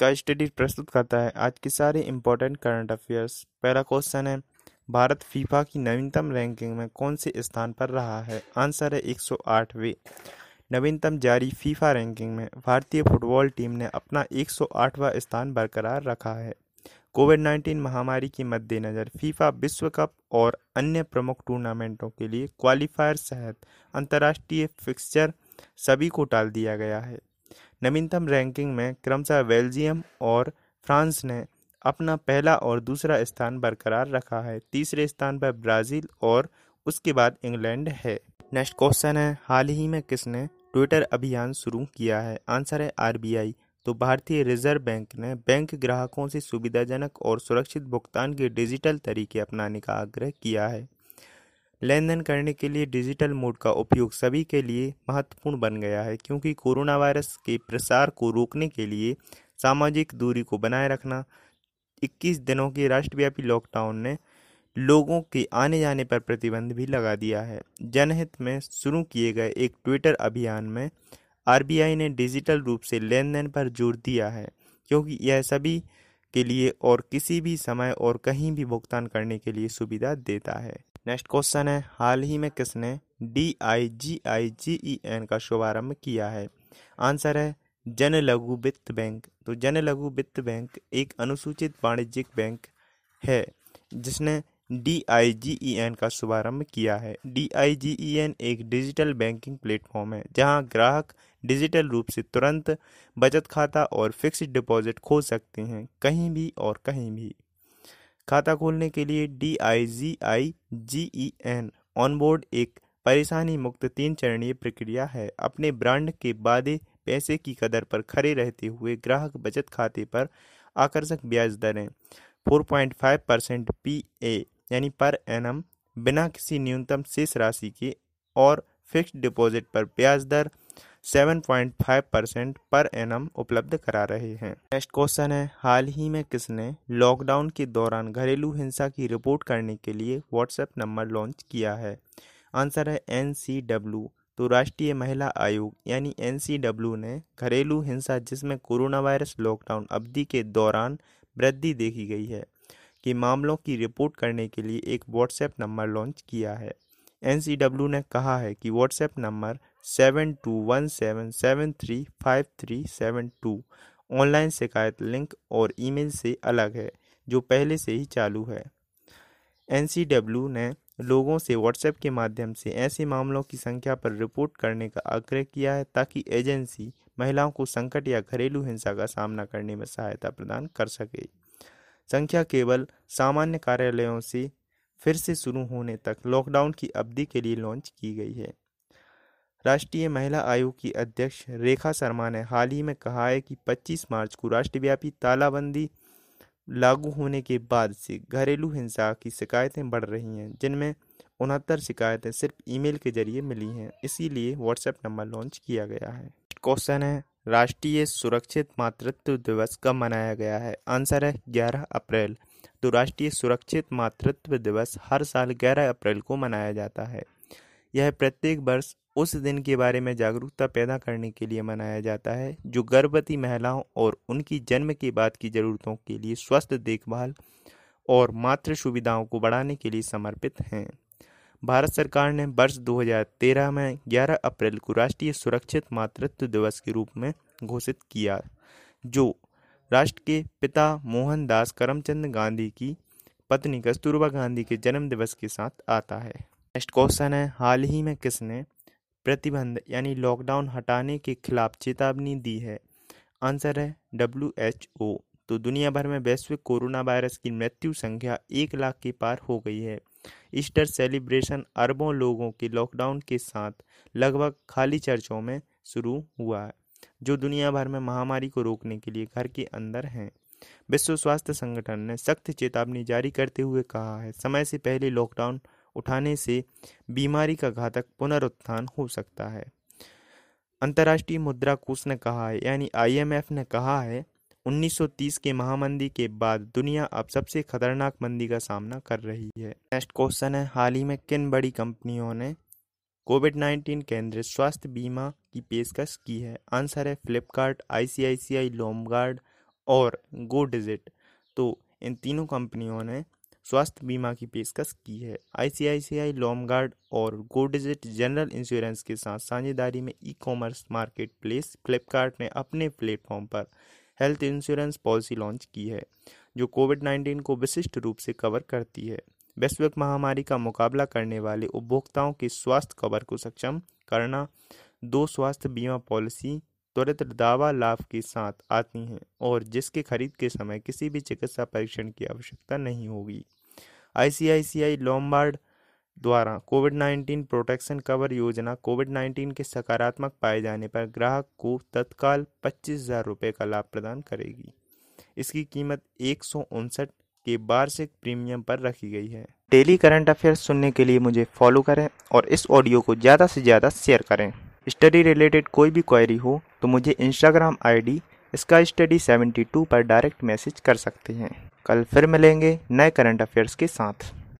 का स्टडी प्रस्तुत करता है। आज के सारे इम्पोर्टेंट करंट अफेयर्स पहला क्वेश्चन है, भारत फीफा की नवीनतम रैंकिंग में कौन से स्थान पर रहा है? आंसर है 108वें नवीनतम जारी फीफा रैंकिंग में भारतीय फुटबॉल टीम ने अपना 108वां स्थान बरकरार रखा है। कोविड 19 महामारी के मद्देनज़र फीफा विश्व कप और अन्य प्रमुख टूर्नामेंटों के लिए क्वालिफायर सहित अंतर्राष्ट्रीय फिक्सचर सभी को टाल दिया गया है। नवीनतम रैंकिंग में क्रमशः बेल्जियम और फ्रांस ने अपना पहला और दूसरा स्थान बरकरार रखा है। तीसरे स्थान पर ब्राज़ील और उसके बाद इंग्लैंड है। नेक्स्ट क्वेश्चन है, हाल ही में किसने ट्विटर अभियान शुरू किया है? आंसर है आरबीआई। तो भारतीय रिज़र्व बैंक ने बैंक ग्राहकों से सुविधाजनक और सुरक्षित भुगतान के डिजिटल तरीके अपनाने का आग्रह किया है। लेन देन करने के लिए डिजिटल मोड का उपयोग सभी के लिए महत्वपूर्ण बन गया है, क्योंकि कोरोना वायरस के प्रसार को रोकने के लिए सामाजिक दूरी को बनाए रखना 21 दिनों के राष्ट्रव्यापी लॉकडाउन ने लोगों के आने जाने पर प्रतिबंध भी लगा दिया है। जनहित में शुरू किए गए एक ट्विटर अभियान में आरबीआई ने डिजिटल रूप से लेन देन पर ज़ोर दिया है, क्योंकि यह सभी के लिए और किसी भी समय और कहीं भी भुगतान करने के लिए सुविधा देता है। नेक्स्ट क्वेश्चन है, हाल ही में किसने D I G I G E N का शुभारंभ किया है? आंसर है जन लघु वित्त बैंक। तो जन लघु वित्त बैंक एक अनुसूचित वाणिज्यिक बैंक है, जिसने D I G E N का शुभारंभ किया है। D I G E N एक डिजिटल बैंकिंग प्लेटफॉर्म है, जहाँ ग्राहक डिजिटल रूप से तुरंत बचत खाता और फिक्स्ड डिपॉजिट खोल सकते हैं, कहीं भी और कहीं भी। खाता खोलने के लिए D I G I G E N onboard एक परेशानी मुक्त तीन चरणीय प्रक्रिया है। अपने ब्रांड के वादे, पैसे की कदर पर खड़े रहते हुए ग्राहक बचत खाते पर आकर्षक ब्याज दरें। 4.5 परसेंट पी ए, यानी पर एनम, बिना किसी न्यूनतम शेष राशि के और फिक्स्ड डिपॉजिट पर ब्याज दर 7.5 परसेंट पर एनम उपलब्ध करा रहे हैं। नेक्स्ट क्वेश्चन है, हाल ही में किसने लॉकडाउन के दौरान घरेलू हिंसा की रिपोर्ट करने के लिए व्हाट्सएप नंबर लॉन्च किया है? आंसर है एन सी डब्ल्यू। तो राष्ट्रीय महिला आयोग यानी एन सी डब्ल्यू ने घरेलू हिंसा जिसमें कोरोना वायरस लॉकडाउन अवधि के दौरान वृद्धि देखी गई है, के मामलों की रिपोर्ट करने के लिए एक व्हाट्सएप नंबर लॉन्च किया है। एनसीडब्ल्यू ने कहा है कि WhatsApp number seven two one seven seven three five three seven two. Online शिकायत लिंक और ईमेल से अलग है, जो पहले से ही चालू है। एनसीडब्ल्यू ने लोगों से व्हाट्सएप के माध्यम से ऐसे मामलों की संख्या पर रिपोर्ट करने का आग्रह किया है, ताकि एजेंसी महिलाओं को संकट या घरेलू हिंसा का सामना करने में सहायता प्रदान कर सके। संख्या केवल सामान्य कार्यालयों से फिर से शुरू होने तक लॉकडाउन की अवधि के लिए लॉन्च की गई है। राष्ट्रीय महिला आयोग की अध्यक्ष रेखा शर्मा ने हाल ही में कहा है कि 25 मार्च को राष्ट्रव्यापी तालाबंदी लागू होने के बाद से घरेलू हिंसा की शिकायतें बढ़ रही हैं, जिनमें उनहत्तर शिकायतें सिर्फ़ ईमेल के ज़रिए मिली हैं। इसीलिए व्हाट्सएप नंबर लॉन्च किया गया है। क्वेश्चन है, राष्ट्रीय सुरक्षित मातृत्व दिवस कब मनाया गया है? आंसर है 11 अप्रैल। तो राष्ट्रीय सुरक्षित मातृत्व दिवस हर साल 11 अप्रैल को मनाया जाता है। यह प्रत्येक वर्ष उस दिन के बारे में जागरूकता पैदा करने के लिए मनाया जाता है, जो गर्भवती महिलाओं और उनकी जन्म के बाद की ज़रूरतों के लिए स्वस्थ देखभाल और मातृ सुविधाओं को बढ़ाने के लिए समर्पित हैं। भारत सरकार ने वर्ष 2013 में 11 अप्रैल को राष्ट्रीय सुरक्षित मातृत्व दिवस के रूप में घोषित किया, जो राष्ट्र के पिता मोहनदास करमचंद गांधी की पत्नी कस्तूरबा गांधी के जन्म दिवस के साथ आता है। नेक्स्ट क्वेश्चन है, हाल ही में किसने प्रतिबंध, यानी लॉकडाउन हटाने के खिलाफ चेतावनी दी है। आंसर है डब्ल्यू एच ओ तो दुनिया भर में वैश्विक कोरोना वायरस की मृत्यु संख्या एक लाख के पार हो गई है। ईस्टर सेलिब्रेशन अरबों लोगों के लॉकडाउन के साथ लगभग खाली चर्चों में शुरू हुआ है, जो दुनिया भर में महामारी को रोकने के लिए घर के अंदर हैं। विश्व स्वास्थ्य संगठन ने सख्त चेतावनी जारी करते हुए कहा है, समय से पहले लॉकडाउन उठाने से बीमारी का घातक पुनरुत्थान हो सकता है। अंतर्राष्ट्रीय मुद्रा कोष ने कहा है, यानी आईएमएफ ने कहा है 1930 के महामंदी के बाद दुनिया अब सबसे खतरनाक मंदी का सामना कर रही है। नेक्स्ट क्वेश्चन है, हाल ही में किन बड़ी कंपनियों ने कोविड नाइन्टीन केंद्रित स्वास्थ्य बीमा की पेशकश की है? आंसर है फ्लिपकार्ट आई सी आई सी आईसीआईसीआई, लोमगार्ड और गो डिजिट। तो इन तीनों कंपनियों ने स्वास्थ्य बीमा की पेशकश की है। आईसीआईसीआई, लॉमगार्ड और गोडिजिट जनरल इंश्योरेंस के साथ साझेदारी में e commerce marketplace Flipkart ने अपने प्लेटफॉर्म पर हेल्थ इंश्योरेंस पॉलिसी लॉन्च की है, जो कोविड नाइन्टीन को विशिष्ट रूप से कवर करती है। वैश्विक महामारी का मुकाबला करने वाले उपभोक्ताओं के स्वास्थ्य कवर को सक्षम करना दो स्वास्थ्य बीमा पॉलिसी त्वरित दावा लाभ के साथ आती हैं और जिसके खरीद के समय किसी भी चिकित्सा परीक्षण की आवश्यकता नहीं होगी। आईसीआईसीआई लोम्बार्ड द्वारा कोविड 19 प्रोटेक्शन कवर योजना कोविड 19 के सकारात्मक पाए जाने पर ग्राहक को तत्काल पच्चीस हज़ार रुपये का लाभ प्रदान करेगी। इसकी कीमत एक सौ उनसठ के वार्षिक प्रीमियम पर रखी गई है। डेली करंट अफेयर्स सुनने के लिए मुझे फॉलो करें और इस ऑडियो को ज़्यादा से ज़्यादा शेयर करें। स्टडी रिलेटेड कोई भी क्वेरी हो तो मुझे इंस्टाग्राम आईडी इसका स्टडी 72 पर डायरेक्ट मैसेज कर सकते हैं। कल फिर मिलेंगे नए करंट अफेयर्स के साथ।